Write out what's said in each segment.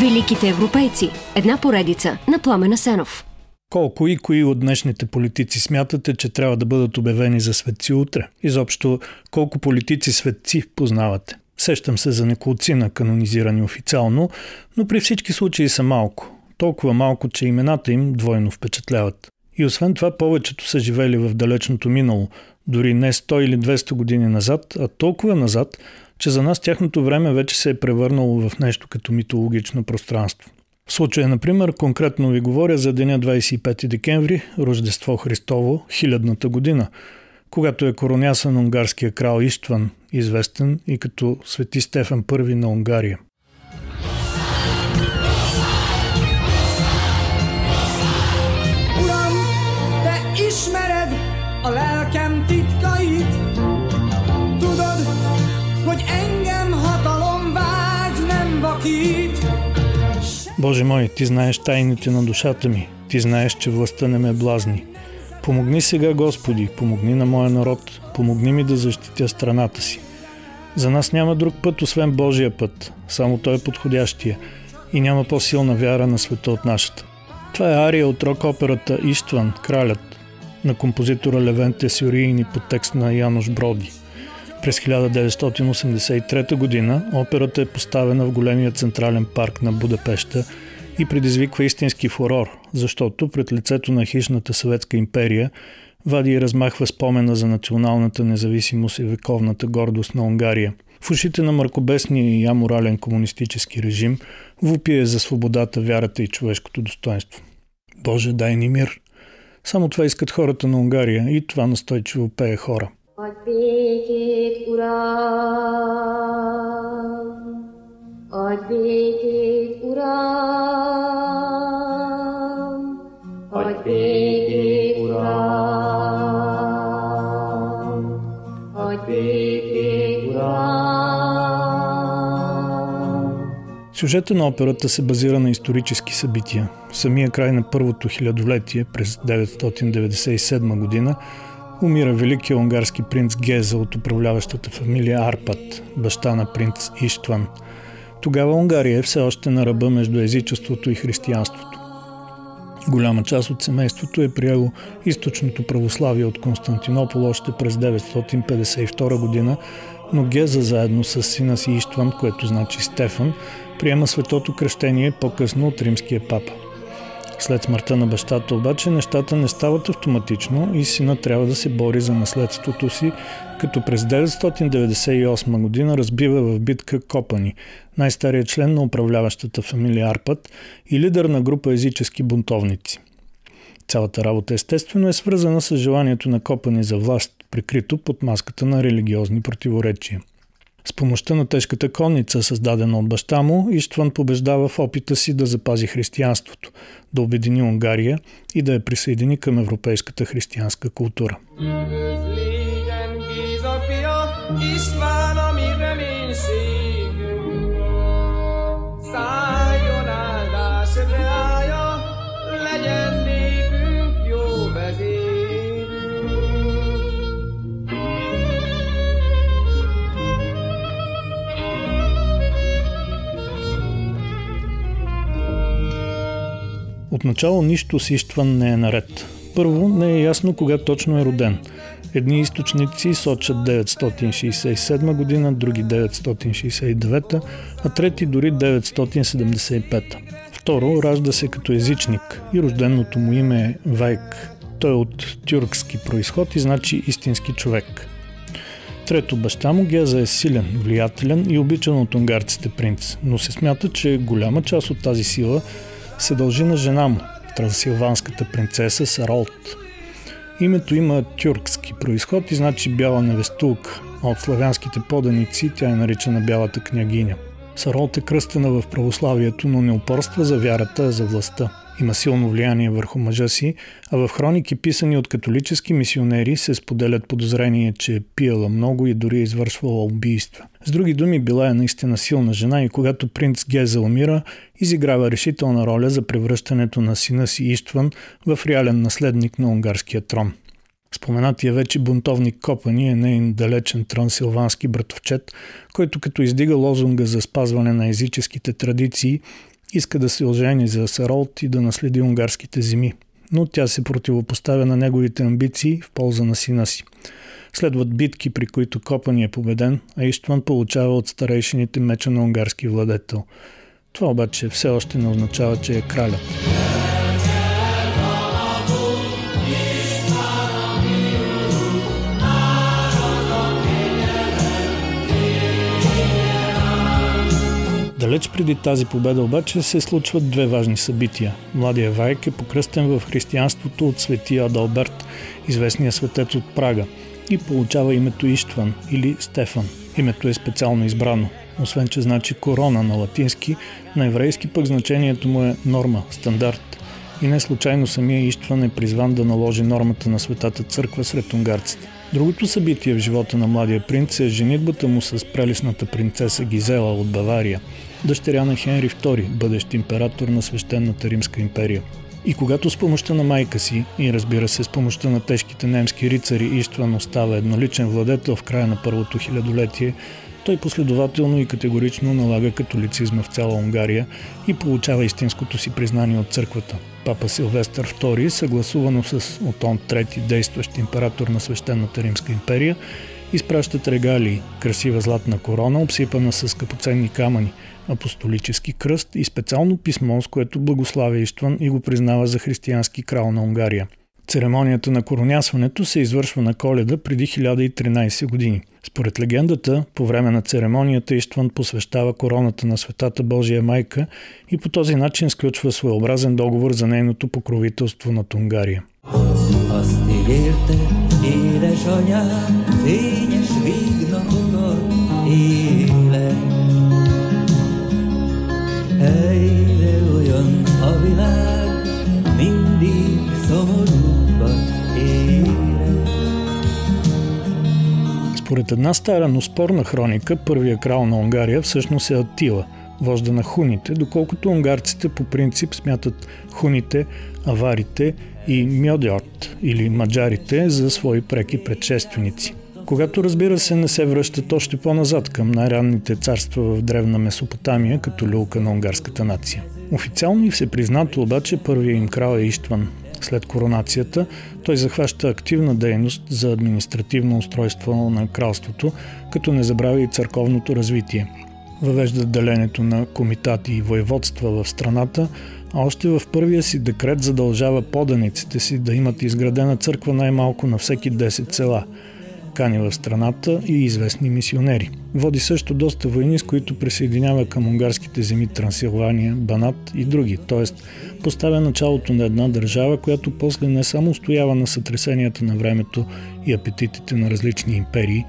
Великите европейци. Една поредица на Пламена Сенов. Колко и кои от днешните политици смятате, че трябва да бъдат обявени за светци утре? Изобщо, колко политици светци познавате? Сещам се за неколцина канонизирани официално, но при всички случаи са малко. Толкова малко, че имената им двойно впечатляват. И освен това, повечето са живели в далечното минало, дори не 100 или 200 години назад, а толкова назад, че за нас тяхното време вече се е превърнало в нещо като митологично пространство. В случая, например, конкретно ви говоря за деня 25 декември, Рождество Христово, хилядната година, когато е коронясан унгарския крал Иштван, известен и като свети Стефан I на Унгария. Боже мой, ти знаеш тайните на душата ми. Ти знаеш, че властта не ме блазни. Помогни сега, Господи, помогни на моя народ, помогни ми да защитя страната си. За нас няма друг път, освен Божия път. Само той е подходящия. И няма по-силна вяра на света от нашата. Това е ария от рок-операта Иштван, кралят, на композитора Левенте Сюриини по текст на Янош Броди. През 1983 година операта е поставена в големия централен парк на Будапеща и предизвиква истински фурор, защото пред лицето на хищната съветска империя вади и размахва спомена за националната независимост и вековната гордост на Унгария. В ушите на мъркобесния и аморален комунистически режим вупие за свободата, вярата и човешкото достоинство. Боже, дай ни мир! Само това искат хората на Унгария и това настойчиво пее хора. Adj békét, Uram! Adj békét, Uram! Adj békét, Uram! Adj békét, Uram! Сюжета на операта се базира на исторически събития. В самия край на първото хилядолетие през 997 година умира великия унгарски принц Геза от управляващата фамилия Арпат, баща на принц Иштван. Тогава Унгария е все още на ръба между езичеството и християнството. Голяма част от семейството е приело източното православие от Константинопол още през 952 година, но Геза заедно с сина си Иштван, което значи Стефан, приема светото кръщение по-късно от римския папа. След смъртта на бащата обаче нещата не стават автоматично и сина трябва да се бори за наследството си, като през 998 година разбива в битка Копани, най-старият член на управляващата фамилия Арпът и лидер на група езически бунтовници. Цялата работа естествено е свързана с желанието на Копани за власт, прикрито под маската на религиозни противоречия. С помощта на тежката конница, създадена от баща му, Иштван побеждава в опита си да запази християнството, да обедини Унгария и да я присъедини към европейската християнска култура. Отначало нищо с Иштван не е наред. Първо, не е ясно кога точно е роден. Едни източници сочат 967 година, други 969, а трети дори 975. Второ, ражда се като езичник и рожденото му име е Вайк. Той е от тюркски происход и значи истински човек. Трето, баща му Геза е силен, влиятелен и обичан от унгарците принц, но се смята, че голяма част от тази сила се дължи на жена му, трансилванската принцеса Саролт. Името има тюркски происход и значи бяла невестулка, а от славянските поданици тя е наричана бялата княгиня. Саролт е кръстена в православието, но не упорства за вярата, а за властта има силно влияние върху мъжа си, а в хроники, писани от католически мисионери, се споделят подозрение, че е пияла много и дори е извършвала убийства. С други думи, била е наистина силна жена и когато принц Геза умира, изиграва решителна роля за превръщането на сина си Иштван в реален наследник на унгарския трон. Споменатия вече бунтовник Копани е нейн далечен трансилвански братовчет, който като издига лозунга за спазване на езическите традиции, Иска да се ожени за Саролт и да наследи унгарските земи, но тя се противопоставя на неговите амбиции в полза на сина си. Следват битки, при които Копани е победен, а Иштван получава от старейшините меча на унгарски владетел. Това обаче все още не означава, че е кралят. Далеч преди тази победа обаче се случват две важни събития. Младия Вайк е покръстен в християнството от светия Адалберт, известния светец от Прага, и получава името Иштван или Стефан. Името е специално избрано. Освен, че значи корона на латински, на еврейски пък значението му е норма, стандарт. И не случайно самия Иштван е призван да наложи нормата на Светата църква сред унгарците. Другото събитие в живота на младия принц е женитбата му с прелисната принцеса Гизела от Бавария – дъщеря на Хенри II, бъдещ император на свещената Римска империя. И когато с помощта на майка си, и разбира се с помощта на тежките немски рицари Иштван остава едноличен владетел в края на първото хилядолетие, той последователно и категорично налага католицизма в цяла Унгария и получава истинското си признание от църквата. Папа Силвестър II, съгласувано с Отон III, действащ император на свещената Римска империя, изпращат регалии, красива златна корона, обсипана с скъпоценни камъни – апостолически кръст и специално писмо, с което благославя Иштван и го признава за християнски крал на Унгария. Церемонията на коронясването се извършва на коледа преди 1013 години. Според легендата, по време на церемонията Иштван посвещава короната на Светата Божия майка и по този начин сключва своеобразен договор за нейното покровителство над Унгария. Azt a világ, mindig szomorúbbat Според една стара, но спорна хроника, първия крал на Унгария всъщност е Атила, вожда на хуните, доколкото унгарците по принцип смятат хуните, аварите и мьодиорт или маджарите за свои преки предшественици – когато разбира се не се връщат още по-назад към най-ранните царства в древна Месопотамия, като люлка на унгарската нация. Официално и всепризнато обаче първият им крал е Иштван. След коронацията той захваща активна дейност за административно устройство на кралството, като не забравя и църковното развитие. Въвежда деленето на комитати и воеводства в страната, а още в първия си декрет задължава поданиците си да имат изградена църква най-малко на всеки 10 села – кани в страната и известни мисионери. Води също доста войни, с които присъединява към унгарските земи Трансилвания, Банат и други, т.е. поставя началото на една държава, която после не само устоява на сътресенията на времето и апетитите на различни империи,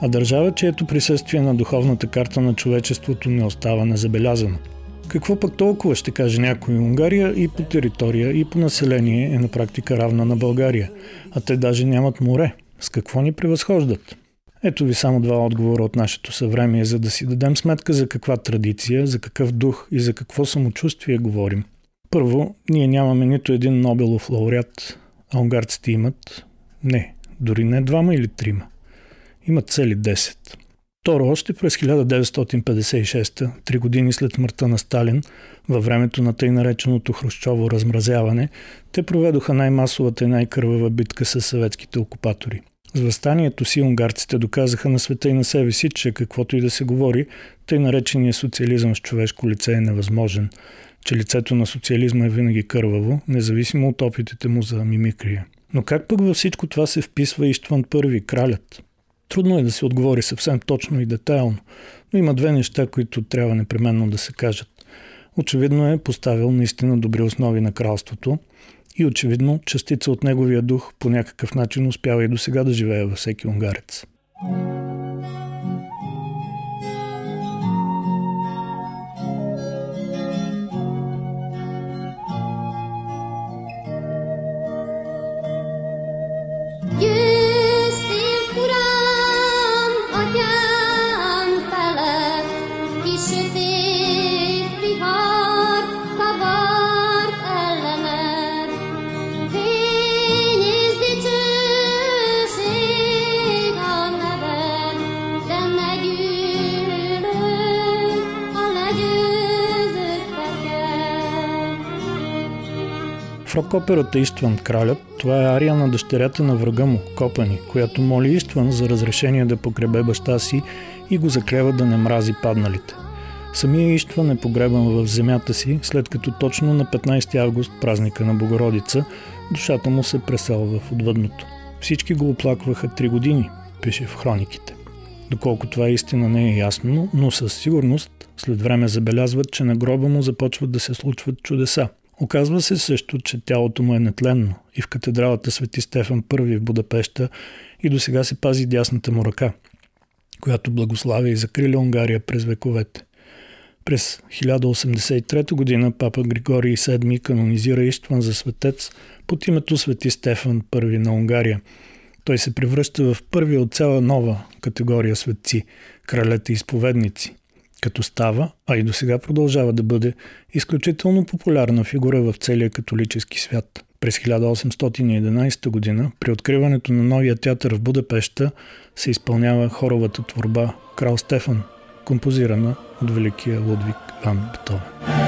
а държава, чието присъствие на духовната карта на човечеството не остава незабелязано. Какво пък толкова ще каже някой Унгария и по територия, и по население е на практика равна на България, а те даже нямат море. С какво ни превъзхождат? Ето ви само два отговора от нашето съвремие, за да си дадем сметка за каква традиция, за какъв дух и за какво самочувствие говорим. Първо, ние нямаме нито един Нобелов лауреат, а унгарците имат не, дори не двама или трима. Имат цели 10. Второ, още през 1956, три години след смъртта на Сталин, във времето на тъй нареченото Хрущово размразяване, те проведоха най-масовата и най-кървава битка с съветските окупатори. С възстанието си унгарците доказаха на света и на себе си, че каквото и да се говори, тъй наречения социализъм с човешко лице е невъзможен, че лицето на социализма е винаги кърваво, независимо от опитите му за мимикрия. Но как пък във всичко това се вписва Иштван първи, кралят? Трудно е да се отговори съвсем точно и детайлно, но има две неща, които трябва непременно да се кажат. Очевидно е поставил наистина добри основи на кралството и очевидно частица от неговия дух по някакъв начин успява и до сега да живее във всеки унгарец. Рок-операта Истван Кралят, това е ария на дъщерята на врага му, Копани, която моли Истван за разрешение да погребе баща си и го заклева да не мрази падналите. Самия Иштван е погребан в земята си, след като точно на 15 август, празника на Богородица, душата му се преселва в отвъдното. Всички го оплакваха три години, пише в хрониките. Доколко това истина не е ясно, но със сигурност след време забелязват, че на гроба му започват да се случват чудеса. Оказва се също, че тялото му е нетленно и в катедралата Свети Стефан I в Будапеща и до сега се пази дясната му ръка, която благославя и закриля Унгария през вековете. През 1083 г. папа Григорий VII канонизира Иштван за светец под името Свети Стефан I на Унгария. Той се превръща в първи от цяла нова категория светци – кралете изповедници, като става, а и до сега продължава да бъде изключително популярна фигура в целия католически свят. През 1811 г. при откриването на новия театър в Будапешта се изпълнява хоровата творба Крал Стефан, композирана от великия Лудвиг Ван Бетовен.